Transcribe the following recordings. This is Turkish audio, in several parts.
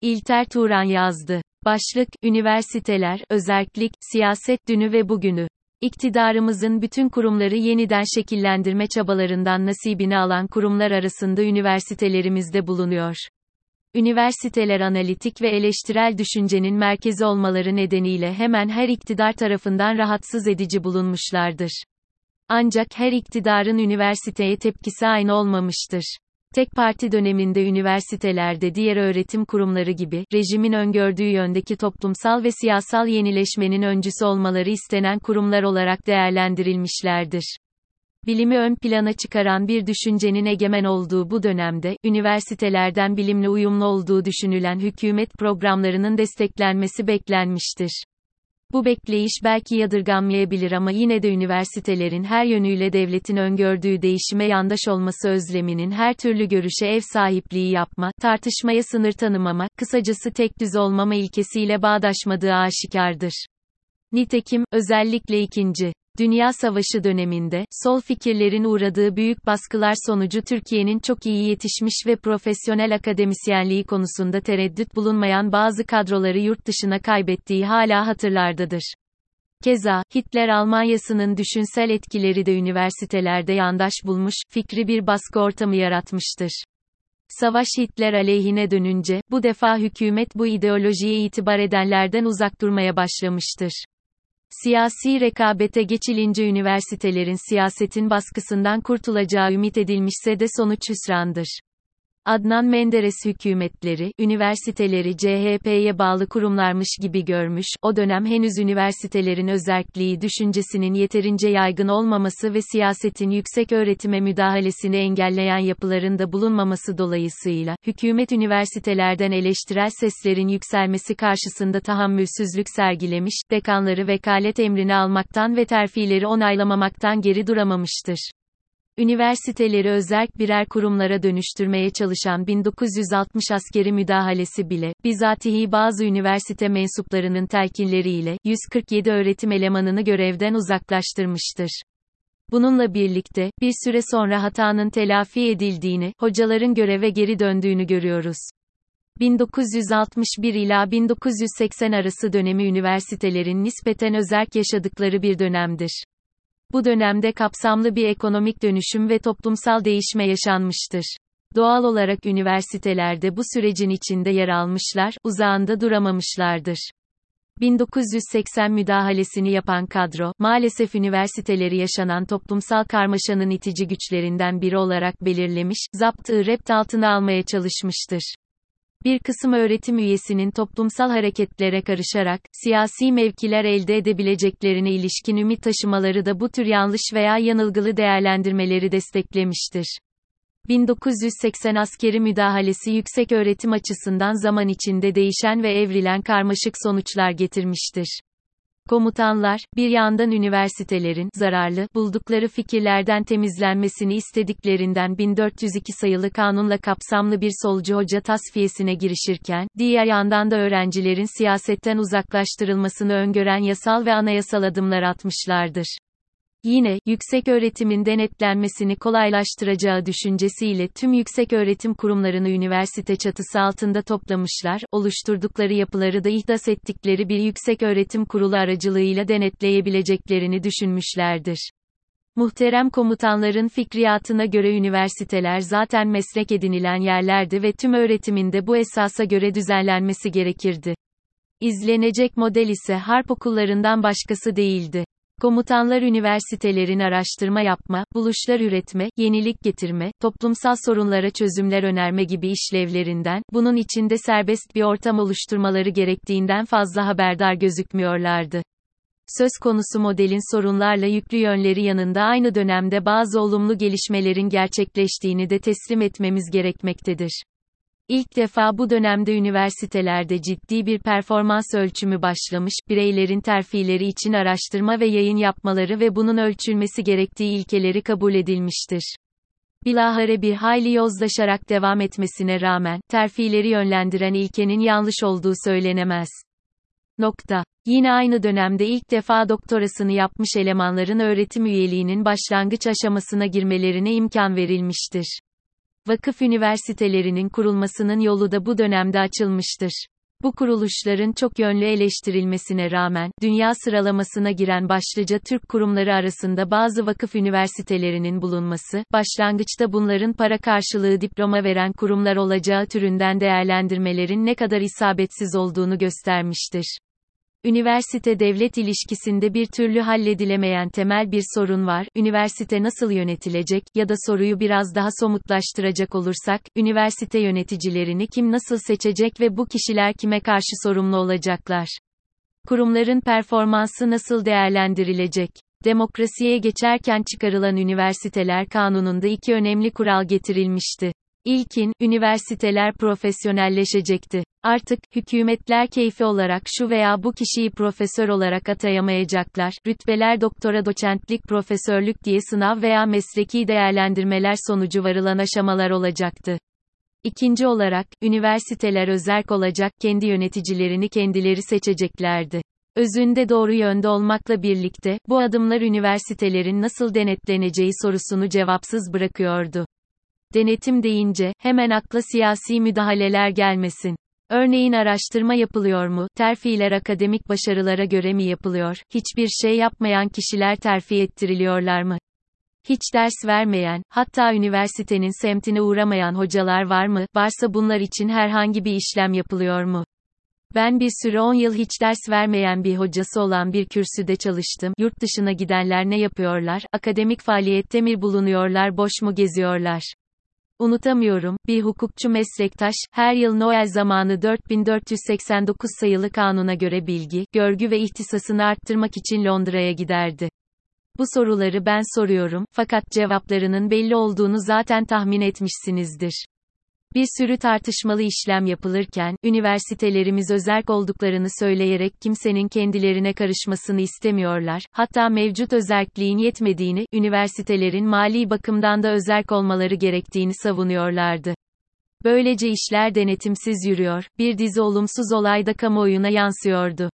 İlter Turan yazdı. Başlık, Üniversiteler, Özerklik, Siyaset Dünü ve Bugünü. İktidarımızın bütün kurumları yeniden şekillendirme çabalarından nasibini alan kurumlar arasında üniversitelerimiz de bulunuyor. Üniversiteler analitik ve eleştirel düşüncenin merkezi olmaları nedeniyle hemen her iktidar tarafından rahatsız edici bulunmuşlardır. Ancak her iktidarın üniversiteye tepkisi aynı olmamıştır. Tek parti döneminde üniversitelerde diğer öğretim kurumları gibi, rejimin öngördüğü yöndeki toplumsal ve siyasal yenileşmenin öncüsü olmaları istenen kurumlar olarak değerlendirilmişlerdir. Bilimi ön plana çıkaran bir düşüncenin egemen olduğu bu dönemde, üniversitelerden bilimle uyumlu olduğu düşünülen hükümet programlarının desteklenmesi beklenmiştir. Bu bekleyiş belki yadırganmayabilir ama yine de üniversitelerin her yönüyle devletin öngördüğü değişime yandaş olması özleminin her türlü görüşe ev sahipliği yapma, tartışmaya sınır tanımama, kısacası tek düz olmama ilkesiyle bağdaşmadığı aşikardır. Nitekim, özellikle ikinci Dünya Savaşı döneminde, sol fikirlerin uğradığı büyük baskılar sonucu Türkiye'nin çok iyi yetişmiş ve profesyonel akademisyenliği konusunda tereddüt bulunmayan bazı kadroları yurt dışına kaybettiği hala hatırlardadır. Keza, Hitler Almanyası'nın düşünsel etkileri de üniversitelerde yandaş bulmuş, fikri bir baskı ortamı yaratmıştır. Savaş Hitler aleyhine dönünce, bu defa hükümet bu ideolojiye itibar edenlerden uzak durmaya başlamıştır. Siyasi rekabete geçilince üniversitelerin siyasetin baskısından kurtulacağı ümit edilmişse de sonuç hüsrandır. Adnan Menderes hükümetleri, üniversiteleri CHP'ye bağlı kurumlarmış gibi görmüş, o dönem henüz üniversitelerin özelliği düşüncesinin yeterince yaygın olmaması ve siyasetin yüksek öğretime müdahalesini engelleyen yapılarında bulunmaması dolayısıyla, hükümet üniversitelerden eleştirel seslerin yükselmesi karşısında tahammülsüzlük sergilemiş, dekanları vekalet emrini almaktan ve terfileri onaylamamaktan geri duramamıştır üniversiteleri özerk birer kurumlara dönüştürmeye çalışan 1960 askeri müdahalesi bile, bizatihi bazı üniversite mensuplarının telkinleriyle, 147 öğretim elemanını görevden uzaklaştırmıştır. Bununla birlikte, bir süre sonra hatanın telafi edildiğini, hocaların göreve geri döndüğünü görüyoruz. 1961 ila 1980 arası dönemi üniversitelerin nispeten özerk yaşadıkları bir dönemdir. Bu dönemde kapsamlı bir ekonomik dönüşüm ve toplumsal değişme yaşanmıştır. Doğal olarak üniversitelerde bu sürecin içinde yer almışlar, uzağında duramamışlardır. 1980 müdahalesini yapan kadro, maalesef üniversiteleri yaşanan toplumsal karmaşanın itici güçlerinden biri olarak belirlemiş, zaptı rept altına almaya çalışmıştır. Bir kısım öğretim üyesinin toplumsal hareketlere karışarak, siyasi mevkiler elde edebileceklerine ilişkin ümit taşımaları da bu tür yanlış veya yanılgılı değerlendirmeleri desteklemiştir. 1980 askeri müdahalesi yüksek öğretim açısından zaman içinde değişen ve evrilen karmaşık sonuçlar getirmiştir. Komutanlar, bir yandan üniversitelerin, zararlı, buldukları fikirlerden temizlenmesini istediklerinden 1402 sayılı kanunla kapsamlı bir solcu hoca tasfiyesine girişirken, diğer yandan da öğrencilerin siyasetten uzaklaştırılmasını öngören yasal ve anayasal adımlar atmışlardır. Yine, yüksek öğretimin denetlenmesini kolaylaştıracağı düşüncesiyle tüm yüksek öğretim kurumlarını üniversite çatısı altında toplamışlar, oluşturdukları yapıları da ihdas ettikleri bir yüksek öğretim kurulu aracılığıyla denetleyebileceklerini düşünmüşlerdir. Muhterem komutanların fikriyatına göre üniversiteler zaten meslek edinilen yerlerdi ve tüm öğretiminde bu esasa göre düzenlenmesi gerekirdi. İzlenecek model ise harp okullarından başkası değildi. Komutanlar üniversitelerin araştırma yapma, buluşlar üretme, yenilik getirme, toplumsal sorunlara çözümler önerme gibi işlevlerinden, bunun içinde serbest bir ortam oluşturmaları gerektiğinden fazla haberdar gözükmüyorlardı. Söz konusu modelin sorunlarla yüklü yönleri yanında aynı dönemde bazı olumlu gelişmelerin gerçekleştiğini de teslim etmemiz gerekmektedir. İlk defa bu dönemde üniversitelerde ciddi bir performans ölçümü başlamış, bireylerin terfileri için araştırma ve yayın yapmaları ve bunun ölçülmesi gerektiği ilkeleri kabul edilmiştir. Bilahare bir hayli yozlaşarak devam etmesine rağmen, terfileri yönlendiren ilkenin yanlış olduğu söylenemez. Nokta. Yine aynı dönemde ilk defa doktorasını yapmış elemanların öğretim üyeliğinin başlangıç aşamasına girmelerine imkan verilmiştir. Vakıf üniversitelerinin kurulmasının yolu da bu dönemde açılmıştır. Bu kuruluşların çok yönlü eleştirilmesine rağmen, dünya sıralamasına giren başlıca Türk kurumları arasında bazı vakıf üniversitelerinin bulunması, başlangıçta bunların para karşılığı diploma veren kurumlar olacağı türünden değerlendirmelerin ne kadar isabetsiz olduğunu göstermiştir. Üniversite-devlet ilişkisinde bir türlü halledilemeyen temel bir sorun var. Üniversite nasıl yönetilecek ya da soruyu biraz daha somutlaştıracak olursak, üniversite yöneticilerini kim nasıl seçecek ve bu kişiler kime karşı sorumlu olacaklar? Kurumların performansı nasıl değerlendirilecek? Demokrasiye geçerken çıkarılan üniversiteler kanununda iki önemli kural getirilmişti. İlkin, üniversiteler profesyonelleşecekti. Artık, hükümetler keyfi olarak şu veya bu kişiyi profesör olarak atayamayacaklar, rütbeler doktora doçentlik profesörlük diye sınav veya mesleki değerlendirmeler sonucu varılan aşamalar olacaktı. İkinci olarak, üniversiteler özerk olacak, kendi yöneticilerini kendileri seçeceklerdi. Özünde doğru yönde olmakla birlikte, bu adımlar üniversitelerin nasıl denetleneceği sorusunu cevapsız bırakıyordu. Denetim deyince, hemen akla siyasi müdahaleler gelmesin. Örneğin araştırma yapılıyor mu, terfiler akademik başarılara göre mi yapılıyor, hiçbir şey yapmayan kişiler terfi ettiriliyorlar mı? Hiç ders vermeyen, hatta üniversitenin semtine uğramayan hocalar var mı, varsa bunlar için herhangi bir işlem yapılıyor mu? Ben bir süre 10 yıl hiç ders vermeyen bir hocası olan bir kürsüde çalıştım. Yurt dışına gidenler ne yapıyorlar? Akademik faaliyette mi bulunuyorlar, boş mu geziyorlar? Unutamıyorum, bir hukukçu meslektaş, her yıl Noel zamanı 4489 sayılı kanuna göre bilgi, görgü ve ihtisasını arttırmak için Londra'ya giderdi. Bu soruları ben soruyorum, fakat cevaplarının belli olduğunu zaten tahmin etmişsinizdir. Bir sürü tartışmalı işlem yapılırken, üniversitelerimiz özerk olduklarını söyleyerek kimsenin kendilerine karışmasını istemiyorlar, hatta mevcut özerkliğin yetmediğini, üniversitelerin mali bakımdan da özerk olmaları gerektiğini savunuyorlardı. Böylece işler denetimsiz yürüyor, bir dizi olumsuz olay da kamuoyuna yansıyordu.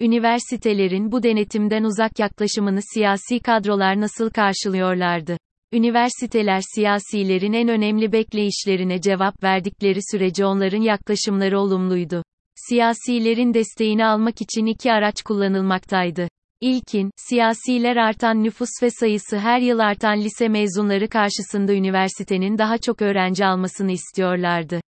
Üniversitelerin bu denetimden uzak yaklaşımını siyasi kadrolar nasıl karşılıyorlardı? Üniversiteler siyasilerin en önemli bekleyişlerine cevap verdikleri sürece onların yaklaşımları olumluydu. Siyasilerin desteğini almak için iki araç kullanılmaktaydı. İlkin, siyasiler artan nüfus ve sayısı her yıl artan lise mezunları karşısında üniversitenin daha çok öğrenci almasını istiyorlardı.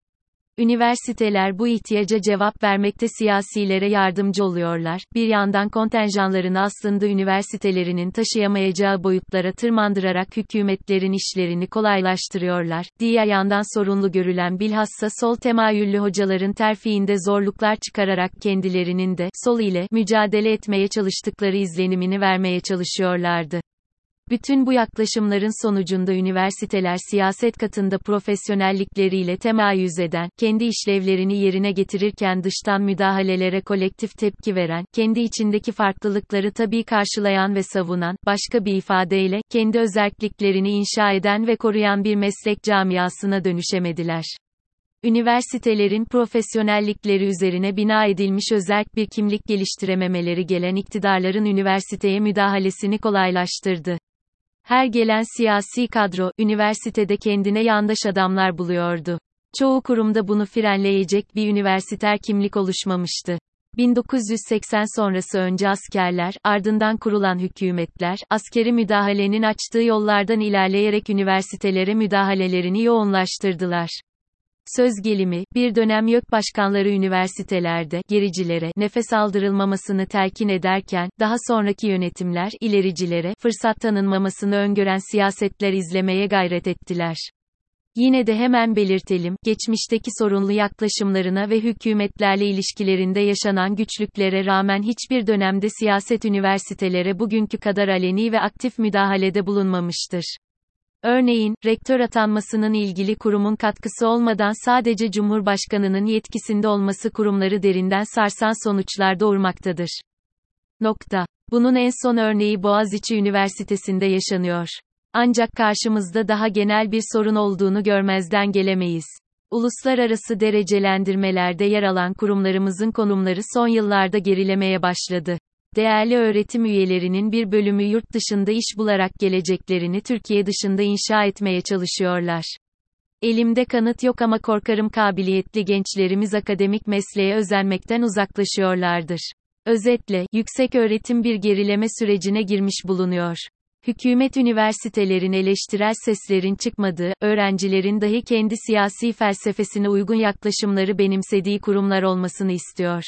Üniversiteler bu ihtiyaca cevap vermekte siyasilere yardımcı oluyorlar. Bir yandan kontenjanlarını aslında üniversitelerinin taşıyamayacağı boyutlara tırmandırarak hükümetlerin işlerini kolaylaştırıyorlar. Diğer yandan sorunlu görülen bilhassa sol temayüllü hocaların terfiinde zorluklar çıkararak kendilerinin de sol ile mücadele etmeye çalıştıkları izlenimini vermeye çalışıyorlardı. Bütün bu yaklaşımların sonucunda üniversiteler siyaset katında profesyonellikleriyle temayüz eden, kendi işlevlerini yerine getirirken dıştan müdahalelere kolektif tepki veren, kendi içindeki farklılıkları tabii karşılayan ve savunan, başka bir ifadeyle, kendi özelliklerini inşa eden ve koruyan bir meslek camiasına dönüşemediler. Üniversitelerin profesyonellikleri üzerine bina edilmiş özerk bir kimlik geliştirememeleri gelen iktidarların üniversiteye müdahalesini kolaylaştırdı. Her gelen siyasi kadro, üniversitede kendine yandaş adamlar buluyordu. Çoğu kurumda bunu frenleyecek bir üniversiter kimlik oluşmamıştı. 1980 sonrası önce askerler, ardından kurulan hükümetler, askeri müdahalenin açtığı yollardan ilerleyerek üniversitelere müdahalelerini yoğunlaştırdılar. Söz gelimi, bir dönem YÖK başkanları üniversitelerde, gericilere, nefes aldırılmamasını telkin ederken, daha sonraki yönetimler, ilericilere, fırsat tanınmamasını öngören siyasetler izlemeye gayret ettiler. Yine de hemen belirtelim, geçmişteki sorunlu yaklaşımlarına ve hükümetlerle ilişkilerinde yaşanan güçlüklere rağmen hiçbir dönemde siyaset üniversitelere bugünkü kadar aleni ve aktif müdahalede bulunmamıştır. Örneğin, rektör atanmasının ilgili kurumun katkısı olmadan sadece Cumhurbaşkanının yetkisinde olması kurumları derinden sarsan sonuçlar doğurmaktadır. Nokta. Bunun en son örneği Boğaziçi Üniversitesi'nde yaşanıyor. Ancak karşımızda daha genel bir sorun olduğunu görmezden gelemeyiz. Uluslararası derecelendirmelerde yer alan kurumlarımızın konumları son yıllarda gerilemeye başladı. Değerli öğretim üyelerinin bir bölümü yurt dışında iş bularak geleceklerini Türkiye dışında inşa etmeye çalışıyorlar. Elimde kanıt yok ama korkarım kabiliyetli gençlerimiz akademik mesleğe özenmekten uzaklaşıyorlardır. Özetle, yüksek öğretim bir gerileme sürecine girmiş bulunuyor. Hükümet üniversitelerin eleştirel seslerin çıkmadığı, öğrencilerin dahi kendi siyasi felsefesine uygun yaklaşımları benimsediği kurumlar olmasını istiyor.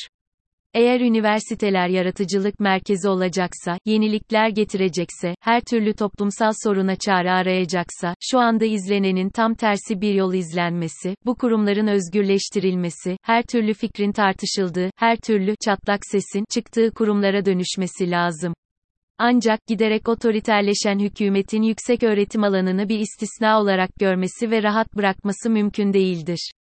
Eğer üniversiteler yaratıcılık merkezi olacaksa, yenilikler getirecekse, her türlü toplumsal soruna çare arayacaksa, şu anda izlenenin tam tersi bir yol izlenmesi, bu kurumların özgürleştirilmesi, her türlü fikrin tartışıldığı, her türlü çatlak sesin çıktığı kurumlara dönüşmesi lazım. Ancak giderek otoriterleşen hükümetin yüksek öğretim alanını bir istisna olarak görmesi ve rahat bırakması mümkün değildir.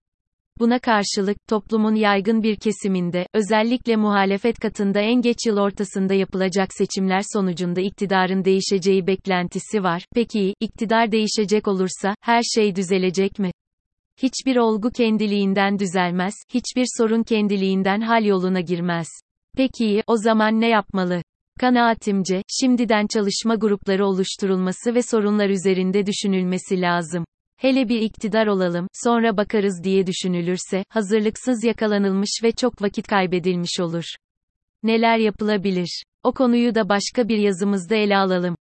Buna karşılık, toplumun yaygın bir kesiminde, özellikle muhalefet katında en geç yıl ortasında yapılacak seçimler sonucunda iktidarın değişeceği beklentisi var. Peki, iktidar değişecek olursa, her şey düzelecek mi? Hiçbir olgu kendiliğinden düzelmez, hiçbir sorun kendiliğinden hal yoluna girmez. Peki, o zaman ne yapmalı? Kanaatimce, şimdiden çalışma grupları oluşturulması ve sorunlar üzerinde düşünülmesi lazım. Hele bir iktidar olalım, sonra bakarız diye düşünülürse, hazırlıksız yakalanılmış ve çok vakit kaybedilmiş olur. Neler yapılabilir? O konuyu da başka bir yazımızda ele alalım.